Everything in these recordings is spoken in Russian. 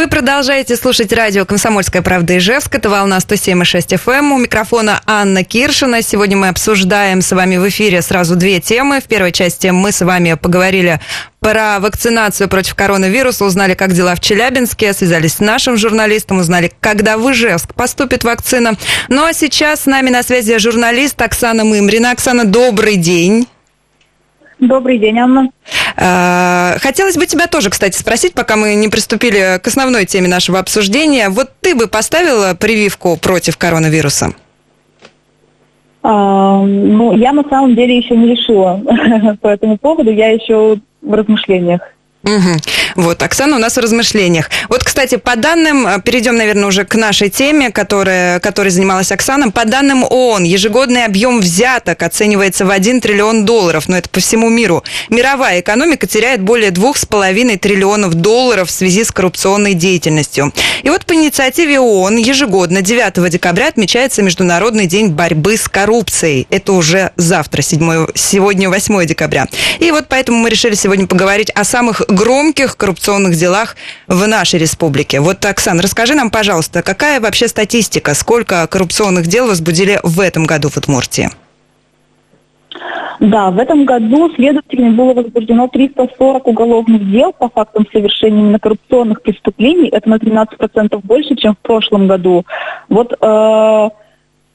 Вы продолжаете слушать радио «Комсомольская правда» Ижевск. Это волна 107,6 FM. Эм. У микрофона Анна Киршина. Сегодня мы обсуждаем с вами в эфире сразу две темы. В первой части мы с вами поговорили про вакцинацию против коронавируса, узнали, как дела в Челябинске, связались с нашим журналистом, узнали, когда в Ижевск поступит вакцина. Ну а сейчас с нами на связи журналист Оксана Мымрина. Оксана, добрый день. Добрый день, Анна. А, хотелось бы тебя тоже, кстати, спросить, пока мы не приступили к основной теме нашего обсуждения. Вот ты бы поставила прививку против коронавируса? А, ну, я на самом деле еще не решила по этому поводу, я еще в размышлениях. Угу. Вот, Оксана у нас в размышлениях. Вот, кстати, по данным, э, перейдем, наверное, уже к нашей теме, которая, которой занималась Оксана. По данным ООН, ежегодный объем взяток оценивается в 1 триллион долларов, но это по всему миру. Мировая экономика теряет более 2,5 триллионов долларов в связи с коррупционной деятельностью. И вот по инициативе ООН ежегодно 9 декабря отмечается Международный день борьбы с коррупцией. Это уже завтра, 7, сегодня 8 декабря. И вот поэтому мы решили сегодня поговорить о самых громких коррупционных делах в нашей республике. Вот, Оксана, расскажи нам, пожалуйста, какая вообще статистика, сколько коррупционных дел возбудили в этом году в Удмуртии? Да, в этом году следователями было возбуждено 340 уголовных дел по фактам совершения именно коррупционных преступлений. Это на 13% больше, чем в прошлом году. Вот э,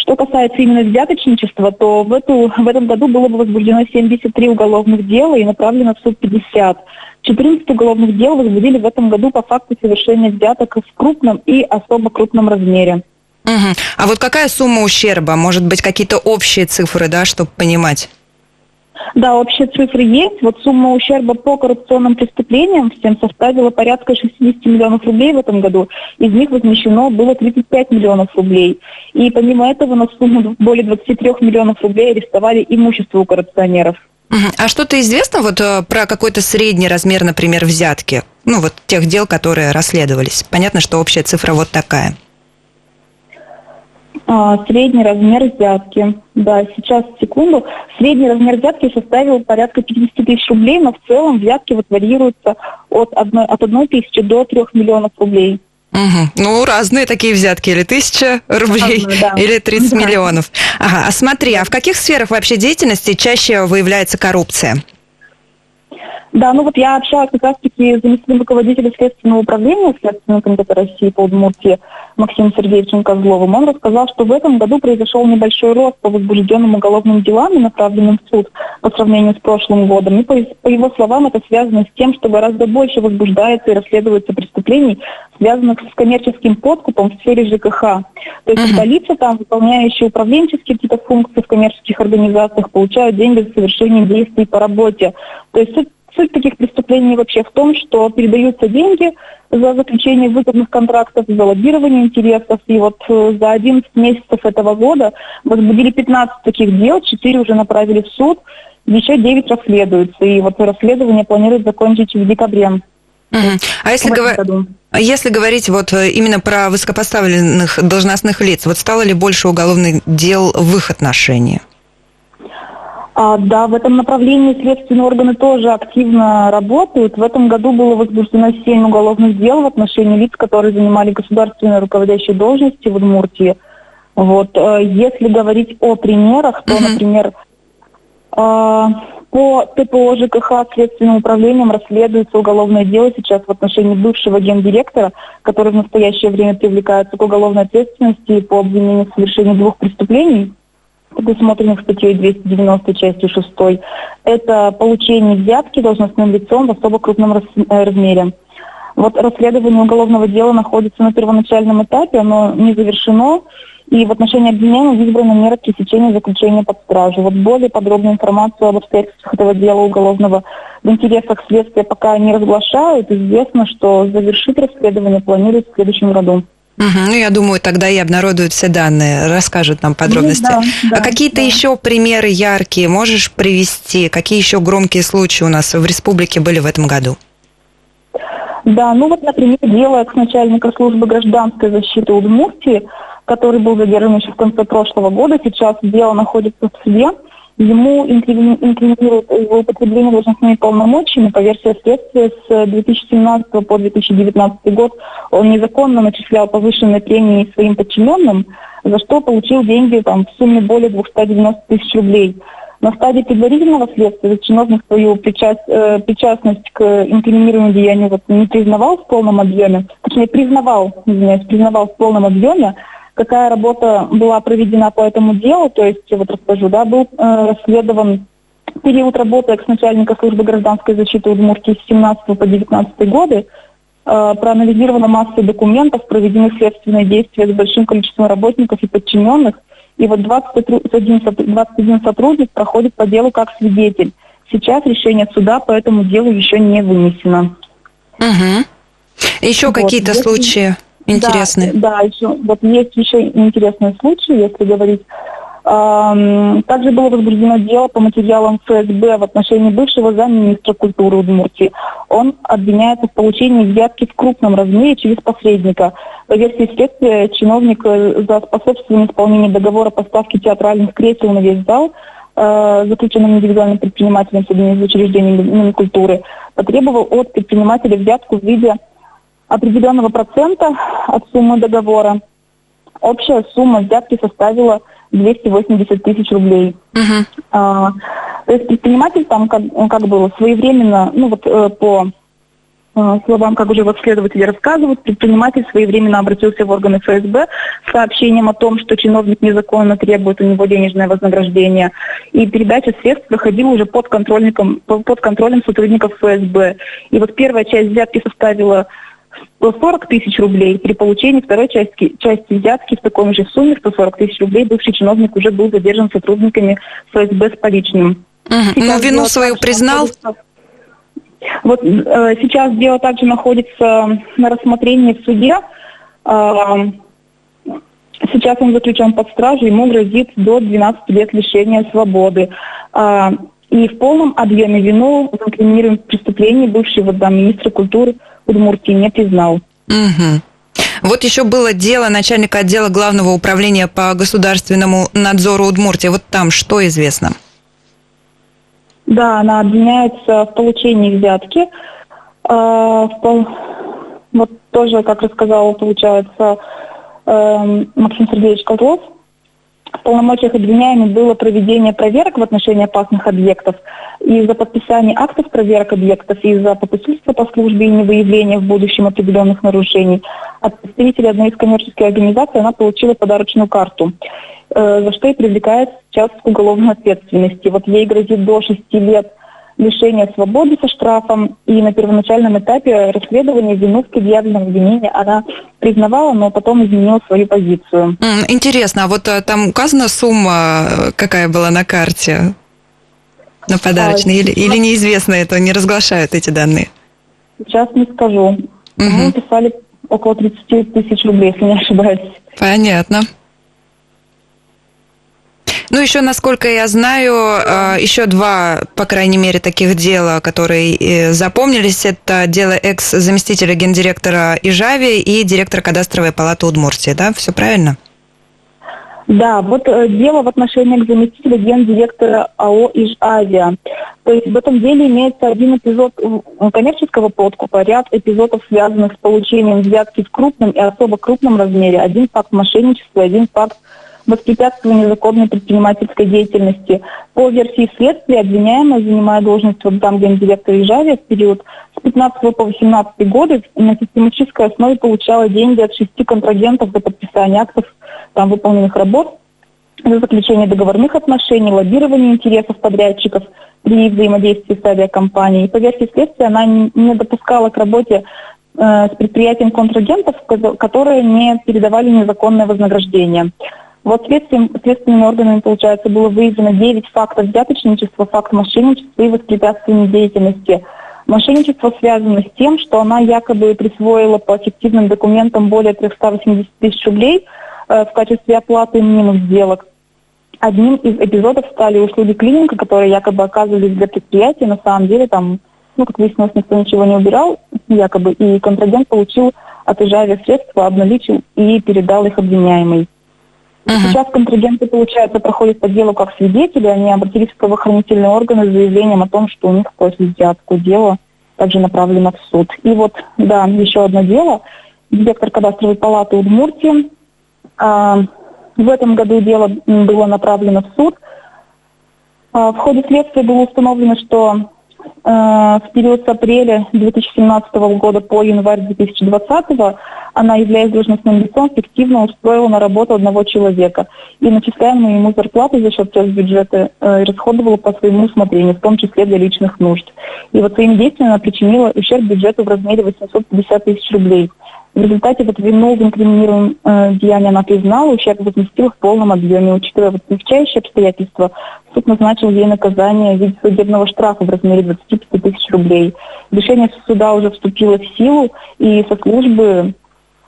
что касается именно взяточничества, то в, эту, в этом году было бы возбуждено 73 уголовных дела и направлено в суд 50. 14 уголовных дел возбудили в этом году по факту совершения взяток в крупном и особо крупном размере. Угу. А вот какая сумма ущерба? Может быть, какие-то общие цифры, да, чтобы понимать? Да, общие цифры есть. Вот сумма ущерба по коррупционным преступлениям всем составила порядка 60 миллионов рублей в этом году. Из них возмещено было 35 миллионов рублей. И помимо этого на сумму более 23 миллионов рублей арестовали имущество у коррупционеров. А что-то известно вот э, про какой-то средний размер, например, взятки? Ну, вот тех дел, которые расследовались. Понятно, что общая цифра вот такая. А, средний размер взятки. Да, сейчас, секунду. Средний размер взятки составил порядка 50 тысяч рублей, но в целом взятки вот варьируются от 1, от 1 тысячи до 3 миллионов рублей. Угу. Ну, разные такие взятки. Или тысяча рублей, Разные, да. или 30 да. миллионов. Ага, а смотри, а в каких сферах вообще деятельности чаще выявляется коррупция? Да, ну вот я общалась как раз-таки с заместителем руководителя Следственного управления Следственного комитета России по Удмуртии Максимом Сергеевичем Козловым. Он рассказал, что в этом году произошел небольшой рост по возбужденным уголовным делам и направленным в суд по сравнению с прошлым годом. И по, по его словам это связано с тем, что гораздо больше возбуждается и расследуется преступлений, связанных с коммерческим подкупом в сфере ЖКХ. То есть uh-huh. лица, там, выполняющие управленческие какие-то функции в коммерческих организациях, получают деньги за совершение действий по работе. То есть Суть таких преступлений вообще в том, что передаются деньги за заключение выгодных контрактов, за лоббирование интересов. И вот э, за 11 месяцев этого года возбудили 15 таких дел, 4 уже направили в суд, еще 9 расследуются. И вот расследование планируют закончить в декабре. Угу. А если, говор... если говорить вот э, именно про высокопоставленных должностных лиц, вот стало ли больше уголовных дел в их отношении? А, да, в этом направлении следственные органы тоже активно работают. В этом году было возбуждено 7 уголовных дел в отношении лиц, которые занимали государственные руководящие должности в Удмуртии. Вот. Э, если говорить о примерах, то, например, а, по ТПО ЖКХ Следственным управлением расследуется уголовное дело сейчас в отношении бывшего гендиректора, который в настоящее время привлекается к уголовной ответственности по обвинению в совершении двух преступлений предусмотренных статьей 290 частью 6, это получение взятки должностным лицом в особо крупном э, размере. Вот расследование уголовного дела находится на первоначальном этапе, оно не завершено, и в отношении обвинения избрана мера пресечения заключения под стражу. Вот более подробную информацию об обстоятельствах этого дела уголовного в интересах следствия пока не разглашают. Известно, что завершить расследование планируют в следующем году. Угу, ну, я думаю, тогда и обнародуют все данные, расскажут нам подробности. Ну, да, а какие-то да. еще примеры яркие можешь привести? Какие еще громкие случаи у нас в республике были в этом году? Да, ну вот, например, дело экс-начальника службы гражданской защиты Удмуртии, который был задержан еще в конце прошлого года, сейчас дело находится в суде. Ему инкриминируют его употребление должностными полномочиями по версии следствия с 2017 по 2019 год. Он незаконно начислял повышенные премии своим подчиненным, за что получил деньги там, в сумме более 290 тысяч рублей. На стадии предварительного следствия чиновник свою причаст, э, причастность к инкриминируемому деянию вот, не признавал в полном объеме, точнее признавал, извиняюсь, признавал в полном объеме, какая работа была проведена по этому делу, то есть, вот расскажу, да, был э, расследован период работы экс-начальника службы гражданской защиты Удмуртии с 17 по 19 годы, э, проанализирована масса документов, проведены следственные действия с большим количеством работников и подчиненных, и вот 21, 21 сотрудник проходит по делу как свидетель. Сейчас решение суда по этому делу еще не вынесено. Угу. Еще вот. какие-то случаи интересные? Да, да, еще, вот есть еще интересные случаи, если говорить также было возбуждено дело по материалам ФСБ в отношении бывшего замминистра культуры Удмуртии. Он обвиняется в получении взятки в крупном размере через посредника. По версии следствия, чиновник э, за способствование исполнению договора поставки театральных кресел на весь зал э, заключенным индивидуальным предпринимателем с одним из учреждений Минкультуры, потребовал от предпринимателя взятку в виде определенного процента от суммы договора. Общая сумма взятки составила 280 тысяч рублей. Uh-huh. А, то есть предприниматель там как, как было своевременно, ну вот э, по э, словам, как уже вот следователи рассказывают, предприниматель своевременно обратился в органы ФСБ с сообщением о том, что чиновник незаконно требует у него денежное вознаграждение. И передача средств проходила уже под, контрольником, под контролем сотрудников ФСБ. И вот первая часть взятки составила 140 тысяч рублей. При получении второй части, части взятки в такой же сумме 140 тысяч рублей бывший чиновник уже был задержан сотрудниками ФСБ с поличным. Угу. Но вину свою признал? Вот э, сейчас дело также находится на рассмотрении в суде. Э, сейчас он заключен под стражу, ему грозит до 12 лет лишения свободы. Э, и в полном объеме вину в инкриминируемом преступлении бывший вот, да, министра культуры Удмуртии не признал. Угу. Вот еще было дело начальника отдела главного управления по государственному надзору Удмуртии. Вот там что известно? Да, она обвиняется в получении взятки. А, вот тоже, как рассказал, получается, эм, Максим Сергеевич Козлов, в полномочиях обвиняемых было проведение проверок в отношении опасных объектов. И за подписание актов проверок объектов, и за попустительство по службе и невыявление в будущем определенных нарушений от представителя одной из коммерческих организаций она получила подарочную карту, э, за что и привлекает сейчас к уголовной ответственности. Вот ей грозит до 6 лет лишения свободы со штрафом. И на первоначальном этапе расследования вину в предъявленном обвинении она признавала, но потом изменила свою позицию. Интересно, а вот э, там указана сумма, э, какая была на карте? На подарочной? А, или, или неизвестно это, не разглашают эти данные? Сейчас не скажу. Угу. Мы писали около 30 тысяч рублей, если не ошибаюсь. Понятно. Ну, еще, насколько я знаю, а, еще два, по крайней мере, таких дела, которые э, запомнились. Это дело экс-заместителя гендиректора Ижави и директора кадастровой палаты Удмуртии, да? Все правильно? Да, вот э, дело в отношении к заместителю гендиректора АО «Ижавиа». То есть в этом деле имеется один эпизод коммерческого подкупа, ряд эпизодов, связанных с получением взятки в крупном и особо крупном размере, один факт мошенничества, один факт воспрепятствование незаконной предпринимательской деятельности. По версии следствия, обвиняемая, занимая должность в замгендиректора Ижавия в период с 15 по 18 годы на систематической основе получала деньги от шести контрагентов за подписание актов там, выполненных работ, за заключение договорных отношений, лоббирование интересов подрядчиков при взаимодействии с авиакомпанией. По версии следствия она не допускала к работе э, с предприятием контрагентов, которые не передавали незаконное вознаграждение. Вот следствием, следственными органами, получается, было выявлено 9 фактов взяточничества, факт мошенничества и воспрепятствования деятельности. Мошенничество связано с тем, что она якобы присвоила по фиктивным документам более 380 тысяч рублей э, в качестве оплаты минус сделок. Одним из эпизодов стали услуги клининга, которые якобы оказывались для предприятия, на самом деле там ну, как выяснилось, никто ничего не убирал, якобы, и контрагент получил от средства, обналичил и передал их обвиняемой. Uh-huh. Сейчас контрагенты, получается, проходят по делу как свидетели. Они обратились в правоохранительные органы с заявлением о том, что у них после взятку дело также направлено в суд. И вот, да, еще одно дело. Директор кадастровой палаты Удмуртии. А, в этом году дело было направлено в суд. А, в ходе следствия было установлено, что в период с апреля 2017 года по январь 2020 она, являясь должностным лицом, фиктивно устроила на работу одного человека и начисляемую ему зарплату за счет бюджета э, расходовала по своему усмотрению, в том числе для личных нужд. И вот своим действием она причинила ущерб бюджету в размере 850 тысяч рублей. В результате вот вину в инкриминируемом э, деянии она признала, ущерб возместила в полном объеме. Учитывая вот смягчающие обстоятельства, суд назначил ей наказание в виде судебного штрафа в размере 25 тысяч рублей. Решение суда уже вступило в силу, и со службы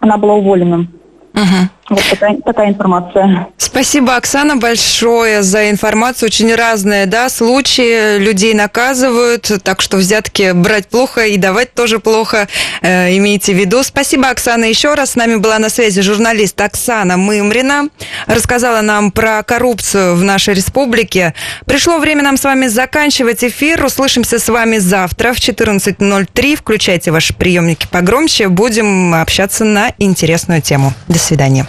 она была уволена. Угу. Вот такая, такая информация. Спасибо, Оксана, большое за информацию. Очень разные да, случаи. Людей наказывают, так что взятки брать плохо и давать тоже плохо. Э, имейте в виду. Спасибо, Оксана, еще раз. С нами была на связи журналист Оксана Мымрина. Рассказала нам про коррупцию в нашей республике. Пришло время нам с вами заканчивать эфир. Услышимся с вами завтра в 14.03. Включайте ваши приемники погромче. Будем общаться на интересную тему. До свидания.